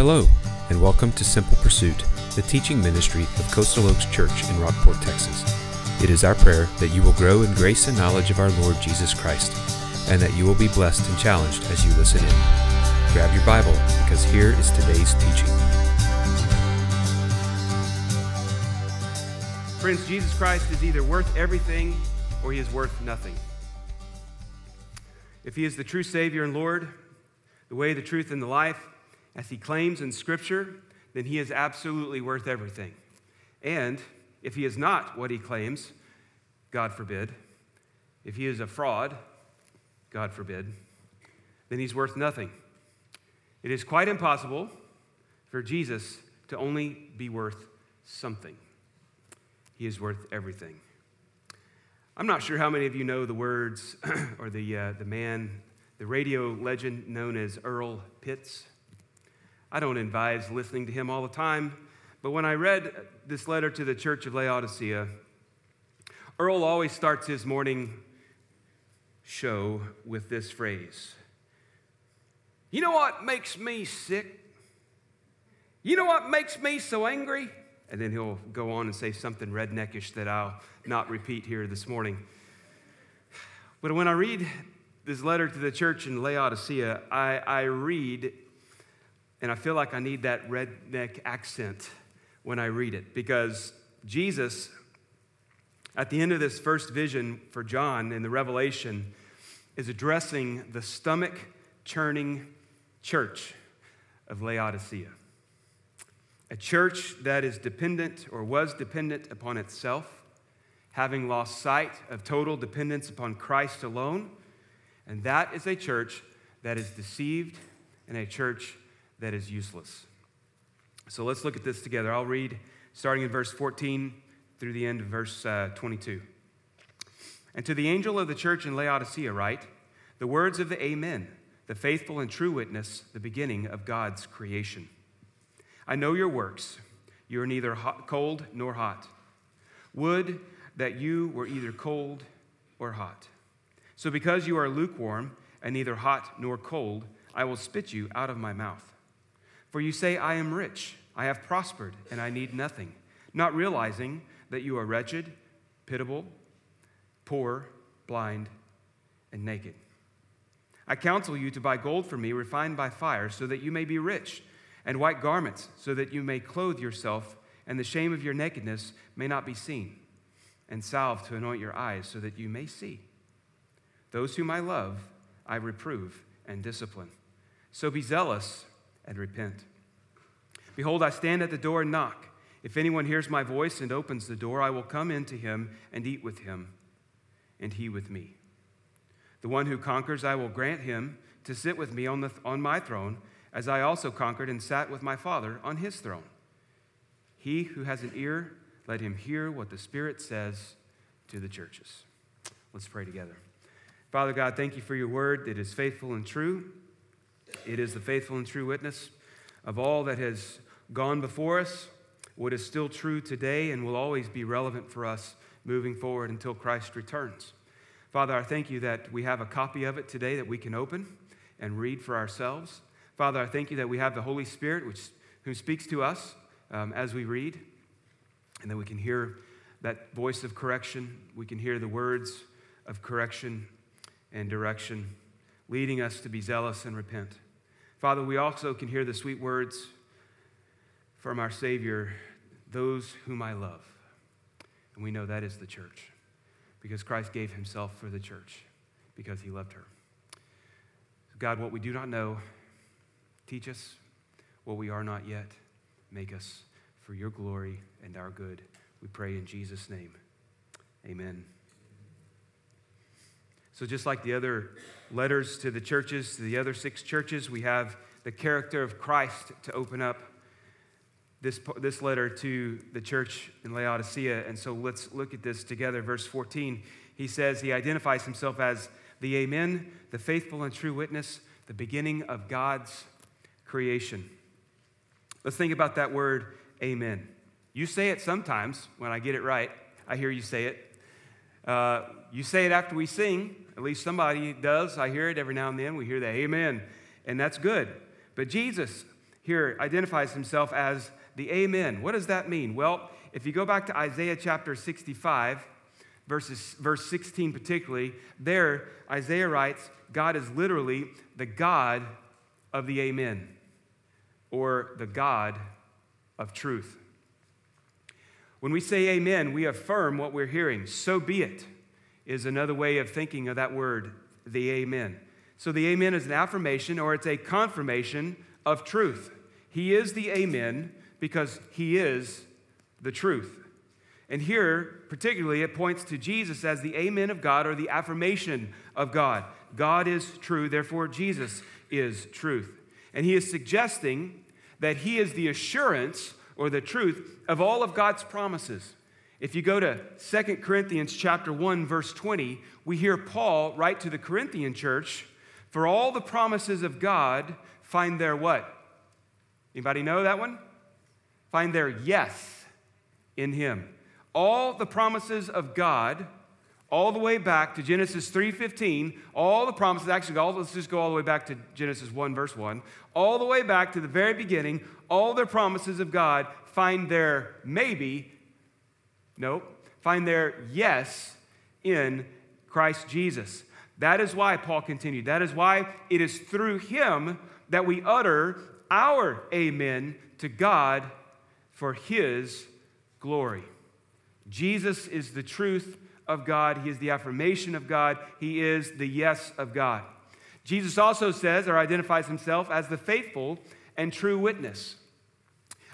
Hello, and welcome to Simple Pursuit, the teaching ministry of Coastal Oaks Church in Rockport, Texas. It is our prayer that you will grow in grace and knowledge of our Lord Jesus Christ, and that you will be blessed and challenged as you listen in. Grab your Bible, because here is today's teaching. Friends, Jesus Christ is either worth everything or he is worth nothing. If he is the true Savior and Lord, the way, the truth, and the life, as he claims in Scripture, then he is absolutely worth everything. And if he is not what he claims, God forbid, if he is a fraud, God forbid, then he's worth nothing. It is quite impossible for Jesus to only be worth something. He is worth everything. I'm not sure how many of you know the words or the, uh, the man, the radio legend known as Earl Pitts. I don't advise listening to him all the time, but when I read this letter to the church of Laodicea, Earl always starts his morning show with this phrase You know what makes me sick? You know what makes me so angry? And then he'll go on and say something redneckish that I'll not repeat here this morning. But when I read this letter to the church in Laodicea, I, I read and I feel like I need that redneck accent when I read it because Jesus, at the end of this first vision for John in the Revelation, is addressing the stomach churning church of Laodicea. A church that is dependent or was dependent upon itself, having lost sight of total dependence upon Christ alone. And that is a church that is deceived and a church that is useless. So let's look at this together. I'll read starting in verse 14 through the end of verse uh, 22. And to the angel of the church in Laodicea, write the words of the Amen, the faithful and true witness, the beginning of God's creation. I know your works. You are neither hot, cold nor hot. Would that you were either cold or hot. So, because you are lukewarm and neither hot nor cold, I will spit you out of my mouth. For you say, I am rich, I have prospered, and I need nothing, not realizing that you are wretched, pitiable, poor, blind, and naked. I counsel you to buy gold for me, refined by fire, so that you may be rich, and white garments, so that you may clothe yourself, and the shame of your nakedness may not be seen, and salve to anoint your eyes, so that you may see. Those whom I love, I reprove and discipline. So be zealous and repent. Behold, I stand at the door and knock. If anyone hears my voice and opens the door, I will come in to him and eat with him, and he with me. The one who conquers, I will grant him to sit with me on, the, on my throne, as I also conquered and sat with my Father on his throne. He who has an ear, let him hear what the Spirit says to the churches. Let's pray together. Father God, thank you for your word that is faithful and true. It is the faithful and true witness of all that has gone before us, what is still true today, and will always be relevant for us moving forward until Christ returns. Father, I thank you that we have a copy of it today that we can open and read for ourselves. Father, I thank you that we have the Holy Spirit which, who speaks to us um, as we read, and that we can hear that voice of correction. We can hear the words of correction and direction leading us to be zealous and repent. Father, we also can hear the sweet words from our Savior, those whom I love. And we know that is the church because Christ gave himself for the church because he loved her. God, what we do not know, teach us. What we are not yet, make us for your glory and our good. We pray in Jesus' name. Amen. So, just like the other letters to the churches, to the other six churches, we have the character of Christ to open up this, this letter to the church in Laodicea. And so, let's look at this together. Verse 14, he says, He identifies himself as the Amen, the faithful and true witness, the beginning of God's creation. Let's think about that word, Amen. You say it sometimes when I get it right. I hear you say it. Uh, you say it after we sing. At least somebody does. I hear it every now and then. We hear that, Amen. And that's good. But Jesus, here identifies himself as the Amen. What does that mean? Well, if you go back to Isaiah chapter 65, verses, verse 16 particularly, there Isaiah writes, God is literally the God of the Amen, or the God of truth. When we say amen, we affirm what we're hearing. So be it is another way of thinking of that word, the amen. So the amen is an affirmation or it's a confirmation of truth. He is the amen because he is the truth. And here, particularly, it points to Jesus as the amen of God or the affirmation of God. God is true, therefore, Jesus is truth. And he is suggesting that he is the assurance or the truth of all of God's promises. If you go to 2 Corinthians chapter 1 verse 20, we hear Paul write to the Corinthian church, "For all the promises of God find their what? Anybody know that one? Find their yes in him. All the promises of God all the way back to Genesis 3:15, all the promises actually all, let's just go all the way back to Genesis 1 verse 1, all the way back to the very beginning, all their promises of God find their maybe nope, find their yes in Christ Jesus. That is why Paul continued. That is why it is through him that we utter our amen to God for his glory. Jesus is the truth of God, He is the affirmation of God, He is the yes of God. Jesus also says or identifies Himself as the faithful and true witness.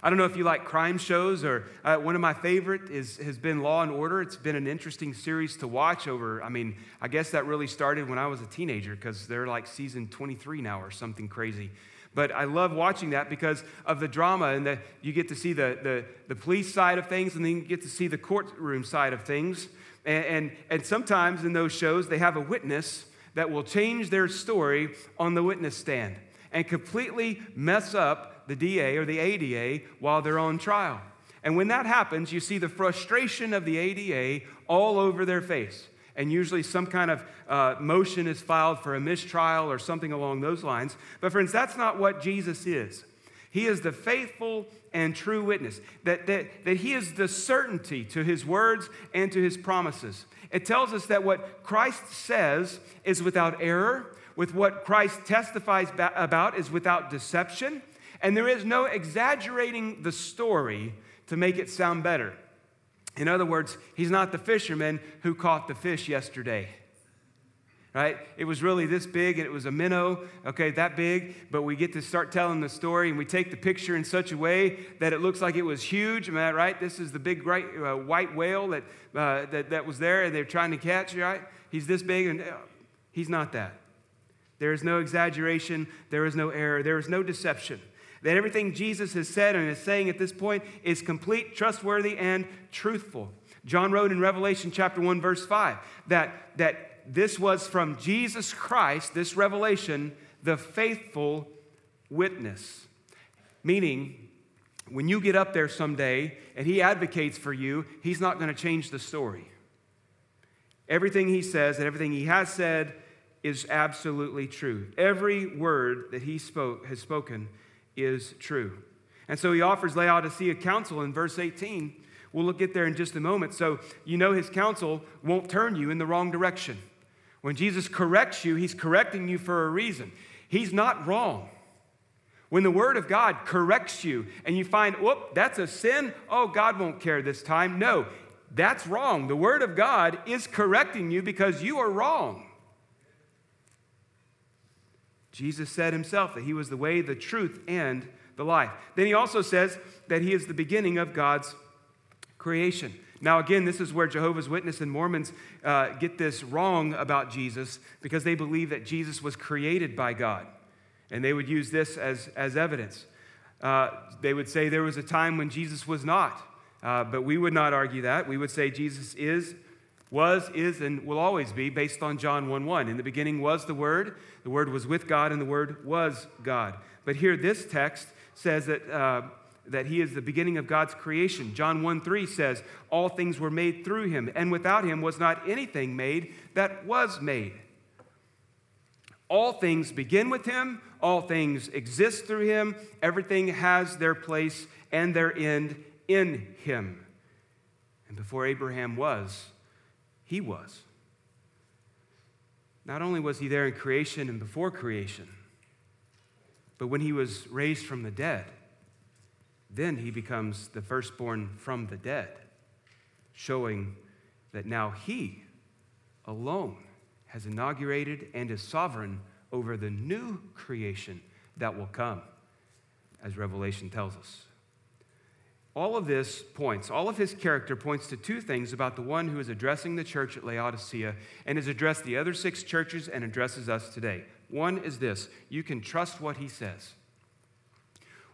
I don't know if you like crime shows, or uh, one of my favorite is, has been Law and Order. It's been an interesting series to watch over. I mean, I guess that really started when I was a teenager because they're like season 23 now or something crazy. But I love watching that because of the drama and that you get to see the, the, the police side of things and then you get to see the courtroom side of things. And, and, and sometimes in those shows, they have a witness that will change their story on the witness stand and completely mess up the DA or the ADA while they're on trial. And when that happens, you see the frustration of the ADA all over their face. And usually, some kind of uh, motion is filed for a mistrial or something along those lines. But, friends, that's not what Jesus is. He is the faithful and true witness, that, that, that he is the certainty to his words and to his promises. It tells us that what Christ says is without error, with what Christ testifies about is without deception, and there is no exaggerating the story to make it sound better. In other words, he's not the fisherman who caught the fish yesterday right? It was really this big and it was a minnow, okay, that big, but we get to start telling the story and we take the picture in such a way that it looks like it was huge, am I right? This is the big uh, white whale that, uh, that, that was there and they're trying to catch, right? He's this big and uh, he's not that. There is no exaggeration, there is no error, there is no deception. That everything Jesus has said and is saying at this point is complete, trustworthy, and truthful. John wrote in Revelation chapter 1, verse 5, that, that this was from Jesus Christ, this revelation, the faithful witness. Meaning, when you get up there someday and he advocates for you, he's not going to change the story. Everything he says and everything he has said is absolutely true. Every word that he spoke has spoken is true. And so he offers Laodicea counsel in verse 18. We'll look at there in just a moment. So you know his counsel won't turn you in the wrong direction. When Jesus corrects you, he's correcting you for a reason. He's not wrong. When the Word of God corrects you and you find, whoop, that's a sin, oh, God won't care this time. No, that's wrong. The Word of God is correcting you because you are wrong. Jesus said himself that he was the way, the truth, and the life. Then he also says that he is the beginning of God's creation. Now, again, this is where Jehovah's Witnesses and Mormons uh, get this wrong about Jesus because they believe that Jesus was created by God. And they would use this as, as evidence. Uh, they would say there was a time when Jesus was not. Uh, but we would not argue that. We would say Jesus is, was, is, and will always be based on John 1 1. In the beginning was the Word, the Word was with God, and the Word was God. But here, this text says that uh, that he is the beginning of God's creation. John 1 3 says, All things were made through him, and without him was not anything made that was made. All things begin with him, all things exist through him, everything has their place and their end in him. And before Abraham was, he was. Not only was he there in creation and before creation, but when he was raised from the dead, then he becomes the firstborn from the dead, showing that now he alone has inaugurated and is sovereign over the new creation that will come, as Revelation tells us. All of this points, all of his character points to two things about the one who is addressing the church at Laodicea and has addressed the other six churches and addresses us today. One is this you can trust what he says.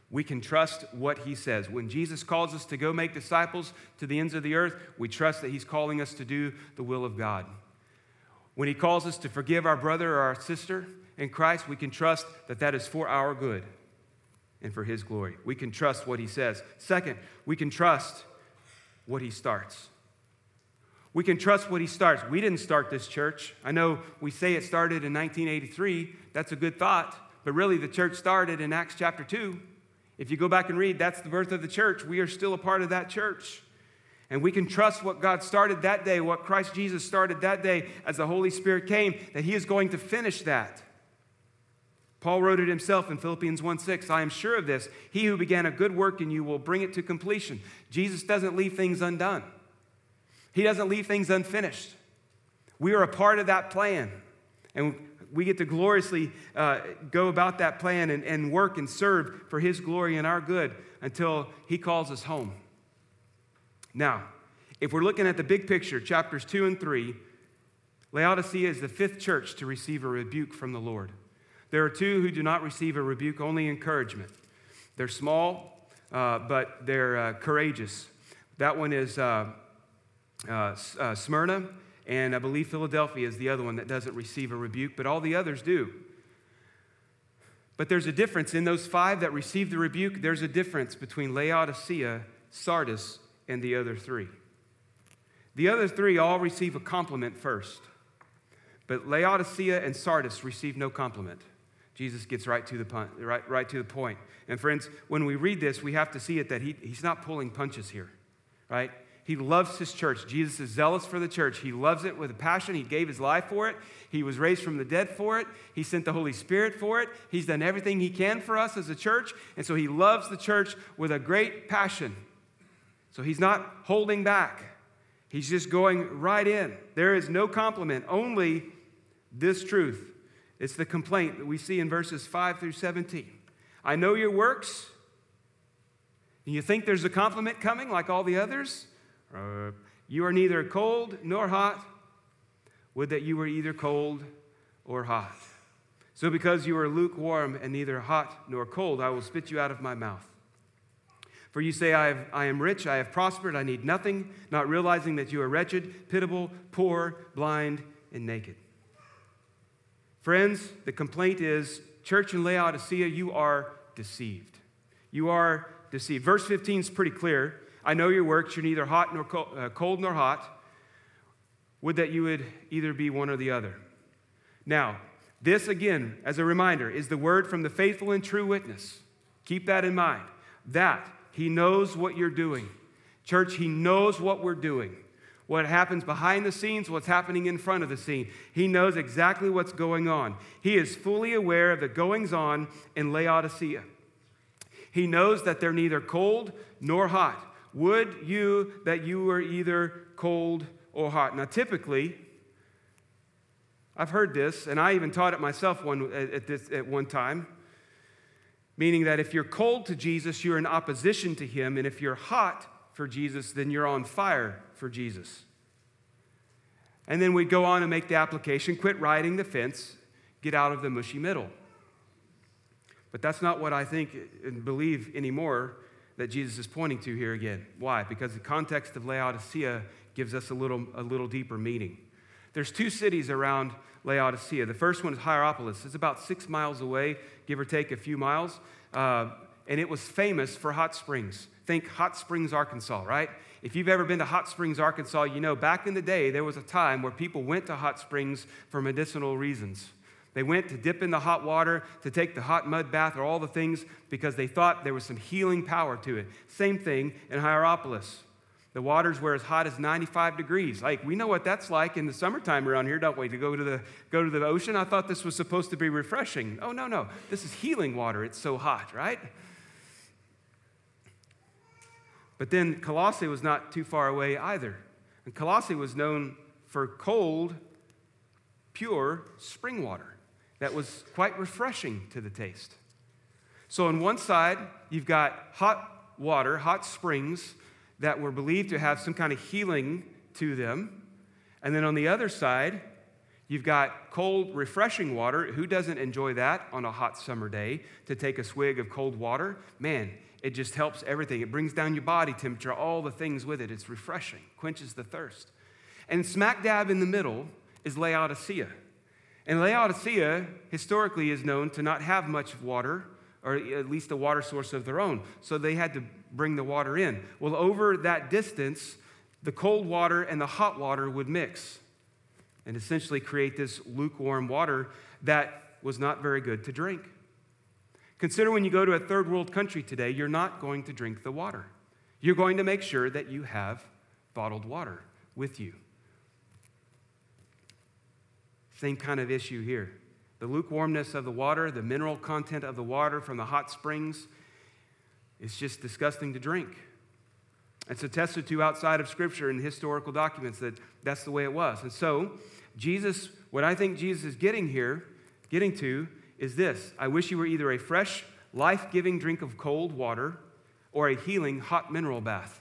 We can trust what he says. When Jesus calls us to go make disciples to the ends of the earth, we trust that he's calling us to do the will of God. When he calls us to forgive our brother or our sister in Christ, we can trust that that is for our good and for his glory. We can trust what he says. Second, we can trust what he starts. We can trust what he starts. We didn't start this church. I know we say it started in 1983. That's a good thought. But really, the church started in Acts chapter 2. If you go back and read, that's the birth of the church. We are still a part of that church. And we can trust what God started that day, what Christ Jesus started that day as the Holy Spirit came, that He is going to finish that. Paul wrote it himself in Philippians 1 6. I am sure of this. He who began a good work in you will bring it to completion. Jesus doesn't leave things undone, He doesn't leave things unfinished. We are a part of that plan. And we get to gloriously uh, go about that plan and, and work and serve for His glory and our good until He calls us home. Now, if we're looking at the big picture, chapters 2 and 3, Laodicea is the fifth church to receive a rebuke from the Lord. There are two who do not receive a rebuke, only encouragement. They're small, uh, but they're uh, courageous. That one is uh, uh, uh, Smyrna, and I believe Philadelphia is the other one that doesn't receive a rebuke, but all the others do. But there's a difference in those five that receive the rebuke. There's a difference between Laodicea, Sardis, and the other three. The other three all receive a compliment first, but Laodicea and Sardis receive no compliment. Jesus gets right to the point, right, right to the point. And friends, when we read this, we have to see it that he, he's not pulling punches here, right? He loves his church. Jesus is zealous for the church. He loves it with a passion. He gave his life for it. He was raised from the dead for it. He sent the Holy Spirit for it. He's done everything he can for us as a church. And so he loves the church with a great passion. So he's not holding back. He's just going right in. There is no compliment, only this truth. It's the complaint that we see in verses 5 through 17. I know your works. And you think there's a compliment coming like all the others? Uh, you are neither cold nor hot. Would that you were either cold or hot. So, because you are lukewarm and neither hot nor cold, I will spit you out of my mouth. For you say, I, have, I am rich, I have prospered, I need nothing, not realizing that you are wretched, pitiable, poor, blind, and naked. Friends, the complaint is church in Laodicea, you are deceived. You are deceived. Verse 15 is pretty clear. I know your works, you're neither hot nor cold, uh, cold nor hot. Would that you would either be one or the other. Now, this again, as a reminder, is the word from the faithful and true witness. Keep that in mind. That he knows what you're doing. Church, He knows what we're doing. What happens behind the scenes, what's happening in front of the scene. He knows exactly what's going on. He is fully aware of the goings on in Laodicea. He knows that they're neither cold nor hot. Would you that you were either cold or hot? Now, typically, I've heard this, and I even taught it myself one, at, this, at one time meaning that if you're cold to Jesus, you're in opposition to him, and if you're hot for Jesus, then you're on fire for Jesus. And then we go on and make the application quit riding the fence, get out of the mushy middle. But that's not what I think and believe anymore that Jesus is pointing to here again. Why? Because the context of Laodicea gives us a little, a little deeper meaning. There's two cities around Laodicea. The first one is Hierapolis. It's about six miles away, give or take a few miles. Uh, and it was famous for hot springs. Think Hot Springs, Arkansas, right? If you've ever been to Hot Springs, Arkansas, you know back in the day there was a time where people went to hot springs for medicinal reasons. They went to dip in the hot water, to take the hot mud bath, or all the things because they thought there was some healing power to it. Same thing in Hierapolis. The waters were as hot as 95 degrees. Like, we know what that's like in the summertime around here, don't we? To go to the, go to the ocean. I thought this was supposed to be refreshing. Oh, no, no. This is healing water. It's so hot, right? But then Colossae was not too far away either. And Colossae was known for cold, pure spring water that was quite refreshing to the taste. So, on one side, you've got hot water, hot springs that were believed to have some kind of healing to them. And then on the other side, you've got cold, refreshing water. Who doesn't enjoy that on a hot summer day to take a swig of cold water? Man, it just helps everything. It brings down your body temperature, all the things with it. It's refreshing, quenches the thirst. And smack dab in the middle is Laodicea. And Laodicea historically is known to not have much water, or at least a water source of their own. So they had to bring the water in. Well, over that distance, the cold water and the hot water would mix and essentially create this lukewarm water that was not very good to drink. Consider when you go to a third world country today, you're not going to drink the water. You're going to make sure that you have bottled water with you. Same kind of issue here. The lukewarmness of the water, the mineral content of the water from the hot springs, it's just disgusting to drink. It's attested to outside of Scripture and historical documents that that's the way it was. And so, Jesus, what I think Jesus is getting here, getting to, is this I wish you were either a fresh, life giving drink of cold water or a healing hot mineral bath.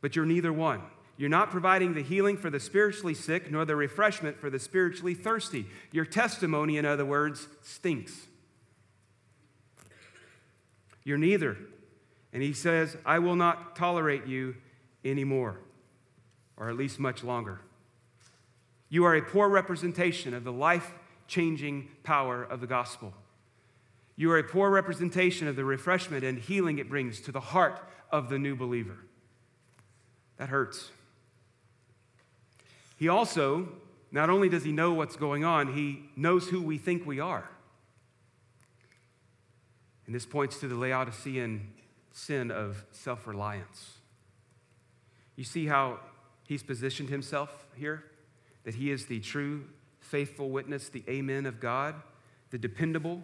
But you're neither one. You're not providing the healing for the spiritually sick nor the refreshment for the spiritually thirsty. Your testimony, in other words, stinks. You're neither. And he says, I will not tolerate you anymore, or at least much longer. You are a poor representation of the life changing power of the gospel. You are a poor representation of the refreshment and healing it brings to the heart of the new believer. That hurts. He also, not only does he know what's going on, he knows who we think we are. And this points to the Laodicean sin of self reliance. You see how he's positioned himself here? That he is the true faithful witness, the amen of God, the dependable,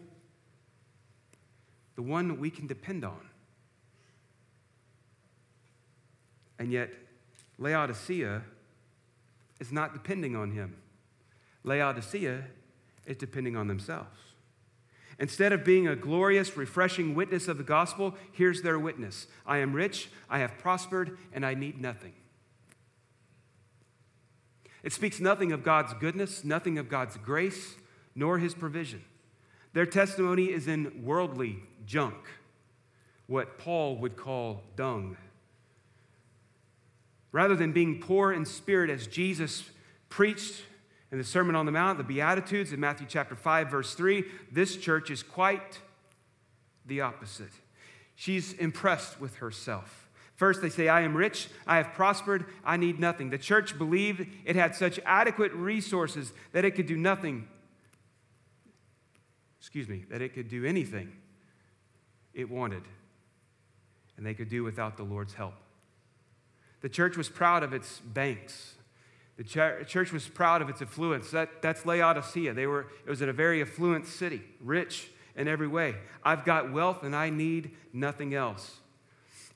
the one we can depend on. And yet, Laodicea is not depending on him. Laodicea is depending on themselves. Instead of being a glorious, refreshing witness of the gospel, here's their witness I am rich, I have prospered, and I need nothing. It speaks nothing of God's goodness, nothing of God's grace, nor his provision. Their testimony is in worldly junk, what Paul would call dung. Rather than being poor in spirit, as Jesus preached in the Sermon on the Mount, the Beatitudes in Matthew chapter 5, verse 3, this church is quite the opposite. She's impressed with herself. First, they say, I am rich, I have prospered, I need nothing. The church believed it had such adequate resources that it could do nothing. Excuse me, that it could do anything it wanted, and they could do without the Lord's help. The church was proud of its banks. The church was proud of its affluence. That, that's Laodicea. They were, it was in a very affluent city, rich in every way. I've got wealth and I need nothing else.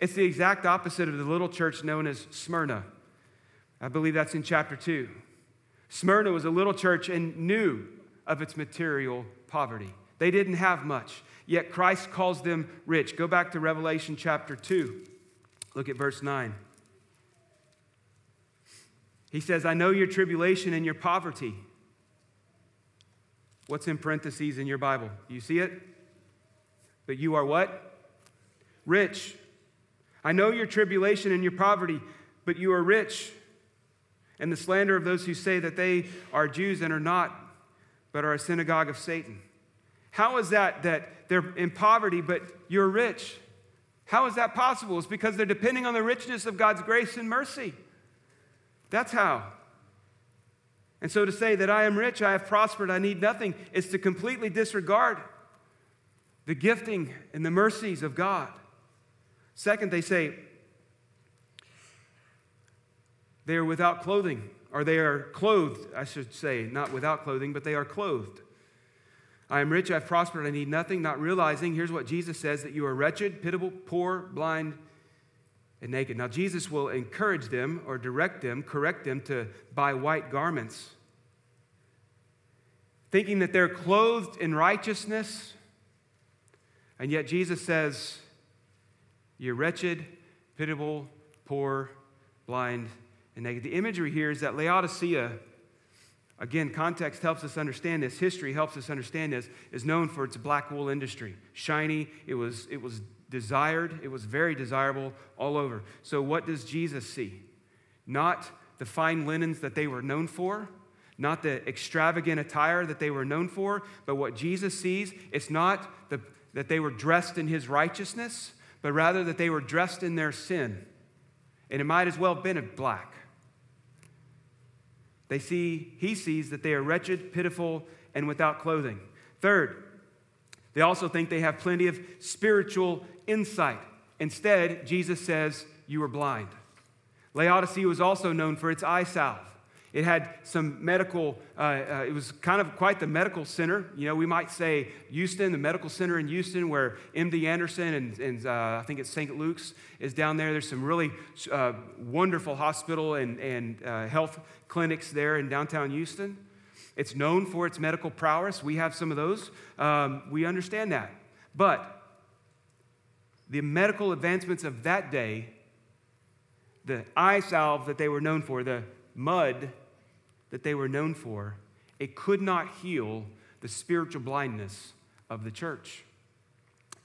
It's the exact opposite of the little church known as Smyrna. I believe that's in chapter 2. Smyrna was a little church and knew of its material poverty. They didn't have much, yet Christ calls them rich. Go back to Revelation chapter 2. Look at verse 9. He says, I know your tribulation and your poverty. What's in parentheses in your Bible? You see it? But you are what? Rich. I know your tribulation and your poverty, but you are rich. And the slander of those who say that they are Jews and are not, but are a synagogue of Satan. How is that that they're in poverty, but you're rich? How is that possible? It's because they're depending on the richness of God's grace and mercy. That's how. And so to say that I am rich, I have prospered, I need nothing, is to completely disregard the gifting and the mercies of God. Second, they say they are without clothing, or they are clothed, I should say, not without clothing, but they are clothed. I am rich, I've prospered, I need nothing, not realizing, here's what Jesus says that you are wretched, pitiable, poor, blind, and naked. Now, Jesus will encourage them or direct them, correct them to buy white garments, thinking that they're clothed in righteousness. And yet, Jesus says, You're wretched, pitiable, poor, blind, and naked. The imagery here is that Laodicea, again, context helps us understand this, history helps us understand this, is known for its black wool industry. Shiny, it was, it was desired, it was very desirable all over. So, what does Jesus see? Not the fine linens that they were known for, not the extravagant attire that they were known for, but what Jesus sees, it's not the, that they were dressed in his righteousness, but rather that they were dressed in their sin. And it might as well have been a black. They see, he sees that they are wretched, pitiful, and without clothing. Third, they also think they have plenty of spiritual insight. Instead, Jesus says, You are blind. Laodicea was also known for its eye salve. It had some medical, uh, uh, it was kind of quite the medical center. You know, we might say Houston, the medical center in Houston, where MD Anderson and, and uh, I think it's St. Luke's is down there. There's some really uh, wonderful hospital and, and uh, health clinics there in downtown Houston. It's known for its medical prowess. We have some of those. Um, we understand that. But the medical advancements of that day, the eye salve that they were known for, the mud that they were known for, it could not heal the spiritual blindness of the church.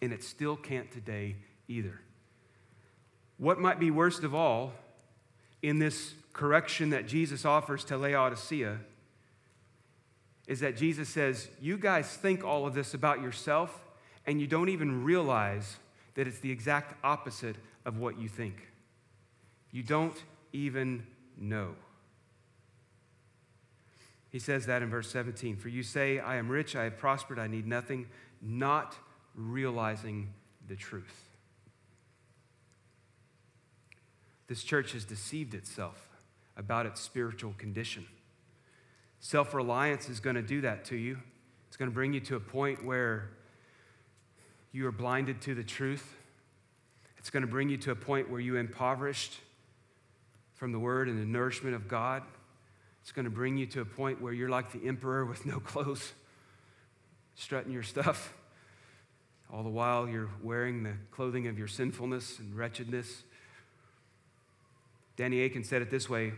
And it still can't today either. What might be worst of all in this correction that Jesus offers to Laodicea is that Jesus says, You guys think all of this about yourself, and you don't even realize that it's the exact opposite of what you think. You don't even know. He says that in verse 17 For you say, I am rich, I have prospered, I need nothing, not realizing the truth. This church has deceived itself about its spiritual condition. Self reliance is going to do that to you. It's going to bring you to a point where you are blinded to the truth. It's going to bring you to a point where you're impoverished from the word and the nourishment of God. It's going to bring you to a point where you're like the emperor with no clothes, strutting your stuff. All the while, you're wearing the clothing of your sinfulness and wretchedness. Danny Akin said it this way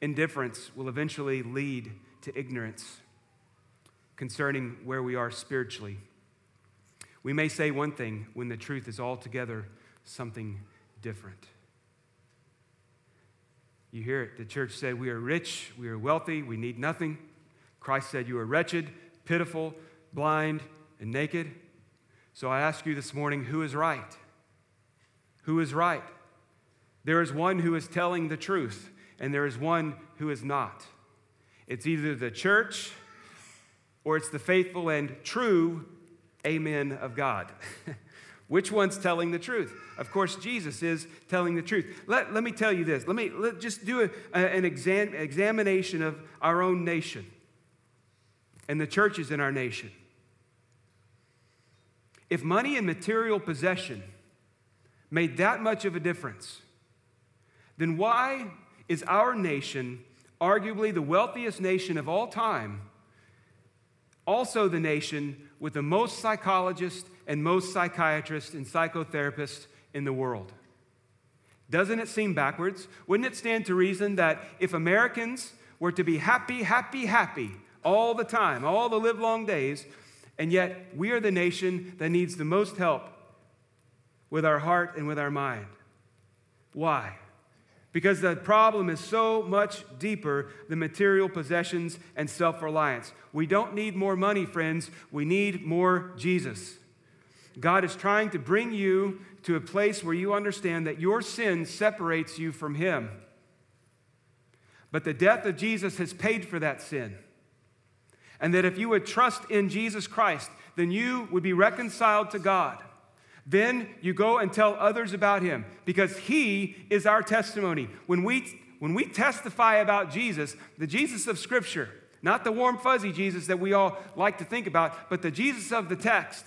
Indifference will eventually lead to ignorance concerning where we are spiritually. We may say one thing when the truth is altogether something different. You hear it. The church said, We are rich, we are wealthy, we need nothing. Christ said, You are wretched, pitiful, blind, and naked. So I ask you this morning, who is right? Who is right? There is one who is telling the truth and there is one who is not. It's either the church or it's the faithful and true amen of God. Which one's telling the truth? Of course, Jesus is telling the truth. Let, let me tell you this. Let me let, just do a, an exam, examination of our own nation and the churches in our nation. If money and material possession made that much of a difference, then why is our nation, arguably the wealthiest nation of all time, also the nation with the most psychologists and most psychiatrists and psychotherapists in the world. Doesn't it seem backwards? Wouldn't it stand to reason that if Americans were to be happy, happy, happy all the time, all the livelong days, and yet we are the nation that needs the most help with our heart and with our mind? Why? Because the problem is so much deeper than material possessions and self reliance. We don't need more money, friends. We need more Jesus. God is trying to bring you to a place where you understand that your sin separates you from Him. But the death of Jesus has paid for that sin. And that if you would trust in Jesus Christ, then you would be reconciled to God. Then you go and tell others about him because he is our testimony. When we, when we testify about Jesus, the Jesus of Scripture, not the warm, fuzzy Jesus that we all like to think about, but the Jesus of the text,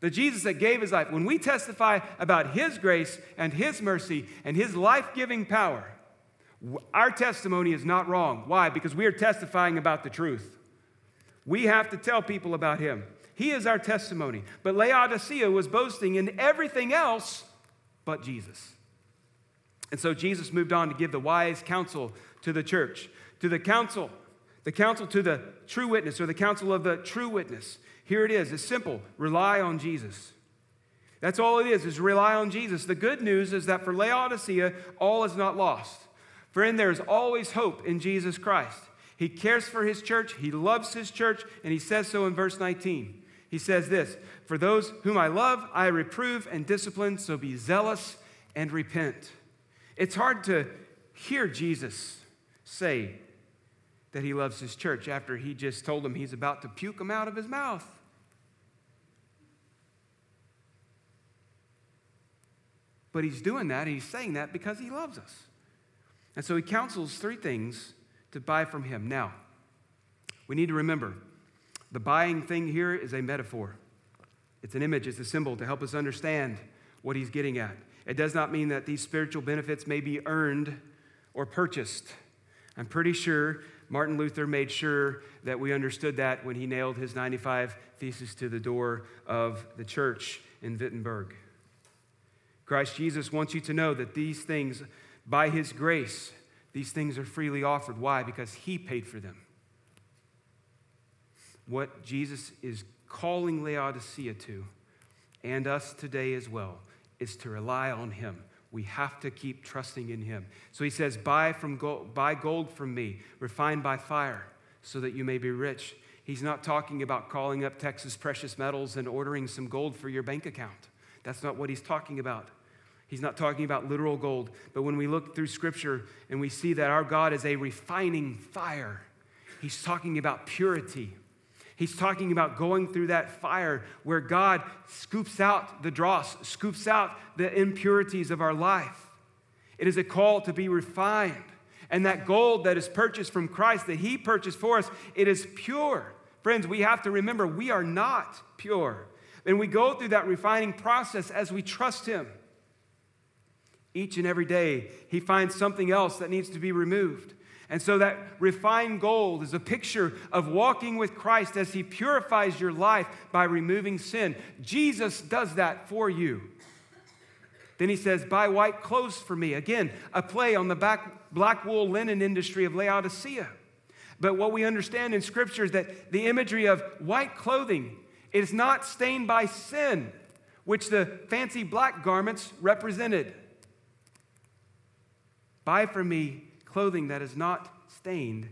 the Jesus that gave his life. When we testify about his grace and his mercy and his life giving power, our testimony is not wrong. Why? Because we are testifying about the truth. We have to tell people about him. He is our testimony. But Laodicea was boasting in everything else but Jesus. And so Jesus moved on to give the wise counsel to the church. To the council, the counsel to the true witness or the counsel of the true witness. Here it is. It's simple. Rely on Jesus. That's all it is, is rely on Jesus. The good news is that for Laodicea, all is not lost. Friend, there is always hope in Jesus Christ. He cares for his church, he loves his church, and he says so in verse 19. He says this For those whom I love, I reprove and discipline, so be zealous and repent. It's hard to hear Jesus say that he loves his church after he just told them he's about to puke them out of his mouth. But he's doing that, and he's saying that because he loves us. And so he counsels three things to buy from him. Now, we need to remember the buying thing here is a metaphor, it's an image, it's a symbol to help us understand what he's getting at. It does not mean that these spiritual benefits may be earned or purchased. I'm pretty sure Martin Luther made sure that we understood that when he nailed his 95 Theses to the door of the church in Wittenberg. Christ Jesus wants you to know that these things, by his grace, these things are freely offered. Why? Because he paid for them what Jesus is calling Laodicea to, and us today as well, is to rely on Him. We have to keep trusting in Him. So He says, buy, from gold, buy gold from me, refined by fire, so that you may be rich. He's not talking about calling up Texas Precious Metals and ordering some gold for your bank account. That's not what He's talking about. He's not talking about literal gold. But when we look through Scripture and we see that our God is a refining fire, He's talking about purity. He's talking about going through that fire where God scoops out the dross, scoops out the impurities of our life. It is a call to be refined. And that gold that is purchased from Christ, that He purchased for us, it is pure. Friends, we have to remember we are not pure. And we go through that refining process as we trust Him. Each and every day, He finds something else that needs to be removed. And so that refined gold is a picture of walking with Christ as he purifies your life by removing sin. Jesus does that for you. Then he says, Buy white clothes for me. Again, a play on the back, black wool linen industry of Laodicea. But what we understand in Scripture is that the imagery of white clothing is not stained by sin, which the fancy black garments represented. Buy for me clothing that is not stained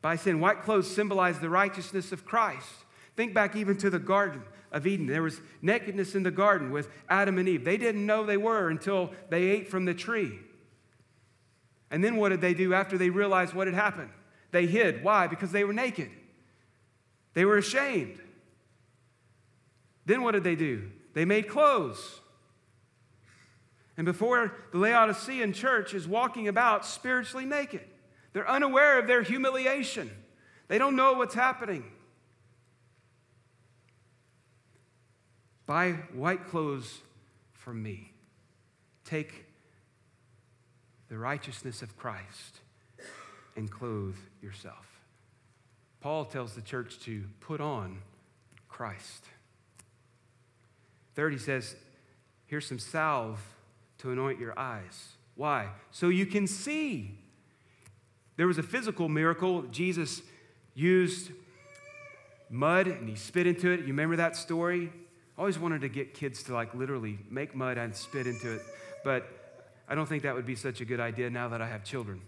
by sin. White clothes symbolize the righteousness of Christ. Think back even to the Garden of Eden. There was nakedness in the garden with Adam and Eve. They didn't know they were until they ate from the tree. And then what did they do after they realized what had happened? They hid. Why? Because they were naked. They were ashamed. Then what did they do? They made clothes. And before the Laodicean church is walking about spiritually naked, they're unaware of their humiliation. They don't know what's happening. Buy white clothes from me. Take the righteousness of Christ and clothe yourself. Paul tells the church to put on Christ. Third, he says, here's some salve to anoint your eyes. Why? So you can see. There was a physical miracle. Jesus used mud and he spit into it. You remember that story? I always wanted to get kids to like literally make mud and spit into it, but I don't think that would be such a good idea now that I have children.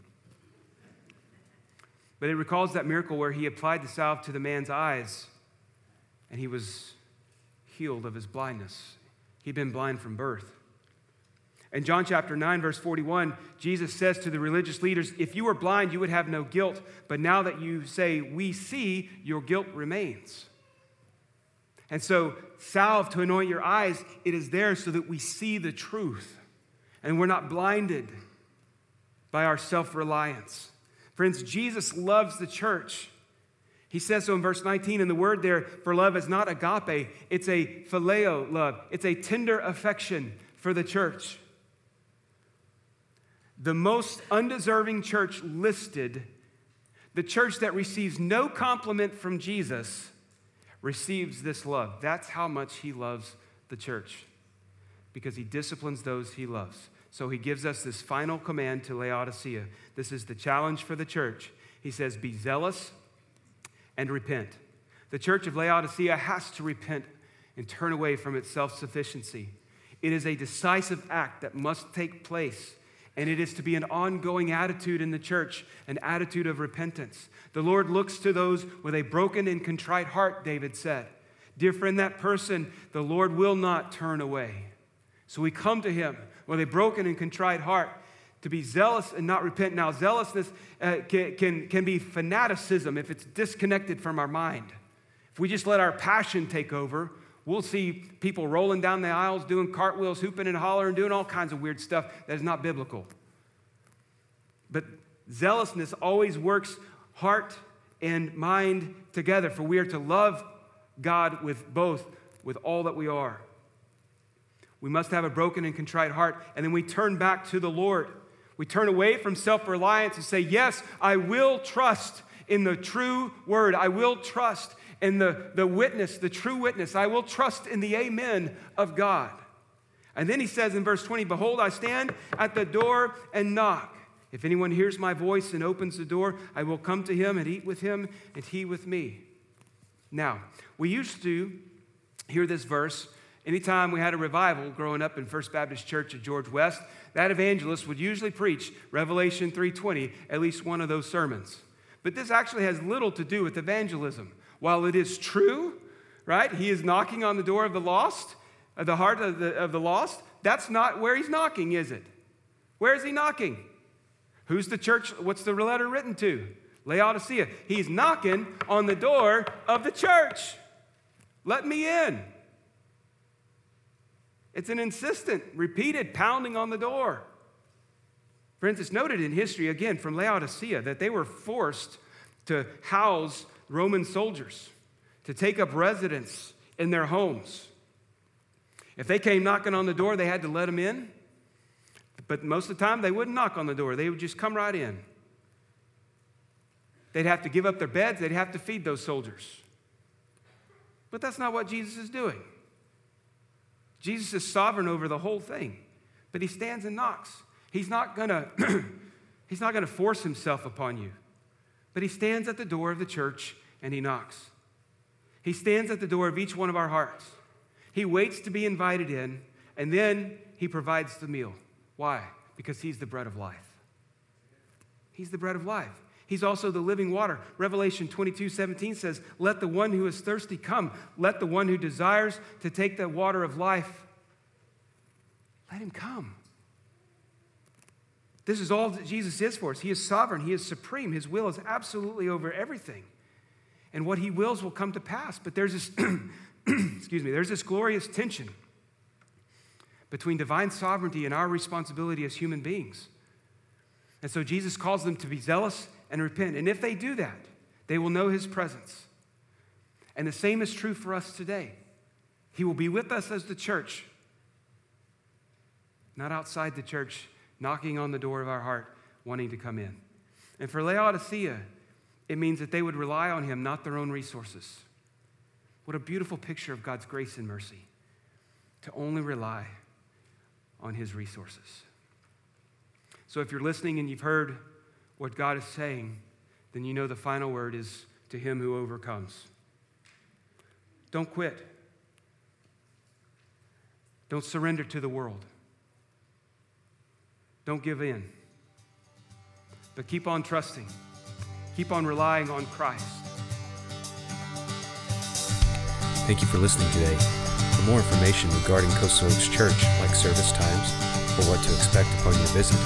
But it recalls that miracle where he applied the salve to the man's eyes and he was healed of his blindness. He'd been blind from birth. In John chapter 9, verse 41, Jesus says to the religious leaders, If you were blind, you would have no guilt. But now that you say, We see, your guilt remains. And so, salve to anoint your eyes, it is there so that we see the truth and we're not blinded by our self reliance. Friends, Jesus loves the church. He says so in verse 19, and the word there for love is not agape, it's a phileo love, it's a tender affection for the church. The most undeserving church listed, the church that receives no compliment from Jesus, receives this love. That's how much he loves the church because he disciplines those he loves. So he gives us this final command to Laodicea. This is the challenge for the church. He says, Be zealous and repent. The church of Laodicea has to repent and turn away from its self sufficiency. It is a decisive act that must take place, and it is to be an ongoing attitude in the church, an attitude of repentance. The Lord looks to those with a broken and contrite heart, David said. Dear friend, that person, the Lord will not turn away. So we come to him with a broken and contrite heart to be zealous and not repent. Now, zealousness uh, can, can, can be fanaticism if it's disconnected from our mind. If we just let our passion take over, we'll see people rolling down the aisles, doing cartwheels, hooping and hollering, doing all kinds of weird stuff that is not biblical. But zealousness always works heart and mind together, for we are to love God with both, with all that we are. We must have a broken and contrite heart, and then we turn back to the Lord. We turn away from self reliance and say, Yes, I will trust in the true word. I will trust in the, the witness, the true witness. I will trust in the amen of God. And then he says in verse 20, Behold, I stand at the door and knock. If anyone hears my voice and opens the door, I will come to him and eat with him and he with me. Now, we used to hear this verse Anytime we had a revival growing up in First Baptist Church at George West, that evangelist would usually preach Revelation 3:20 at least one of those sermons. But this actually has little to do with evangelism. While it is true, right? He is knocking on the door of the lost, of the heart of the, of the lost. That's not where he's knocking, is it? Where is he knocking? Who's the church? What's the letter written to? Laodicea. He's knocking on the door of the church. Let me in. It's an insistent, repeated pounding on the door. Friends, it's noted in history, again, from Laodicea, that they were forced to house Roman soldiers, to take up residence in their homes. If they came knocking on the door, they had to let them in. But most of the time, they wouldn't knock on the door, they would just come right in. They'd have to give up their beds, they'd have to feed those soldiers. But that's not what Jesus is doing. Jesus is sovereign over the whole thing, but he stands and knocks. He's not gonna, he's not gonna force himself upon you, but he stands at the door of the church and he knocks. He stands at the door of each one of our hearts. He waits to be invited in, and then he provides the meal. Why? Because he's the bread of life. He's the bread of life. He's also the living water. Revelation 22 17 says, Let the one who is thirsty come. Let the one who desires to take the water of life, let him come. This is all that Jesus is for us. He is sovereign, He is supreme. His will is absolutely over everything. And what He wills will come to pass. But there's this, excuse me, there's this glorious tension between divine sovereignty and our responsibility as human beings. And so Jesus calls them to be zealous and repent. And if they do that, they will know his presence. And the same is true for us today. He will be with us as the church, not outside the church, knocking on the door of our heart, wanting to come in. And for Laodicea, it means that they would rely on him, not their own resources. What a beautiful picture of God's grace and mercy to only rely on his resources. So if you're listening and you've heard what God is saying, then you know the final word is to him who overcomes. Don't quit. Don't surrender to the world. Don't give in. But keep on trusting. Keep on relying on Christ. Thank you for listening today. For more information regarding Coastal Oaks Church, like service times, or what to expect upon your visit,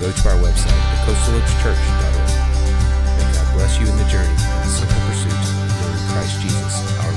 go to our website at coastaloakschurch.org. May God bless you in the journey in the simple pursuit of knowing Christ Jesus, our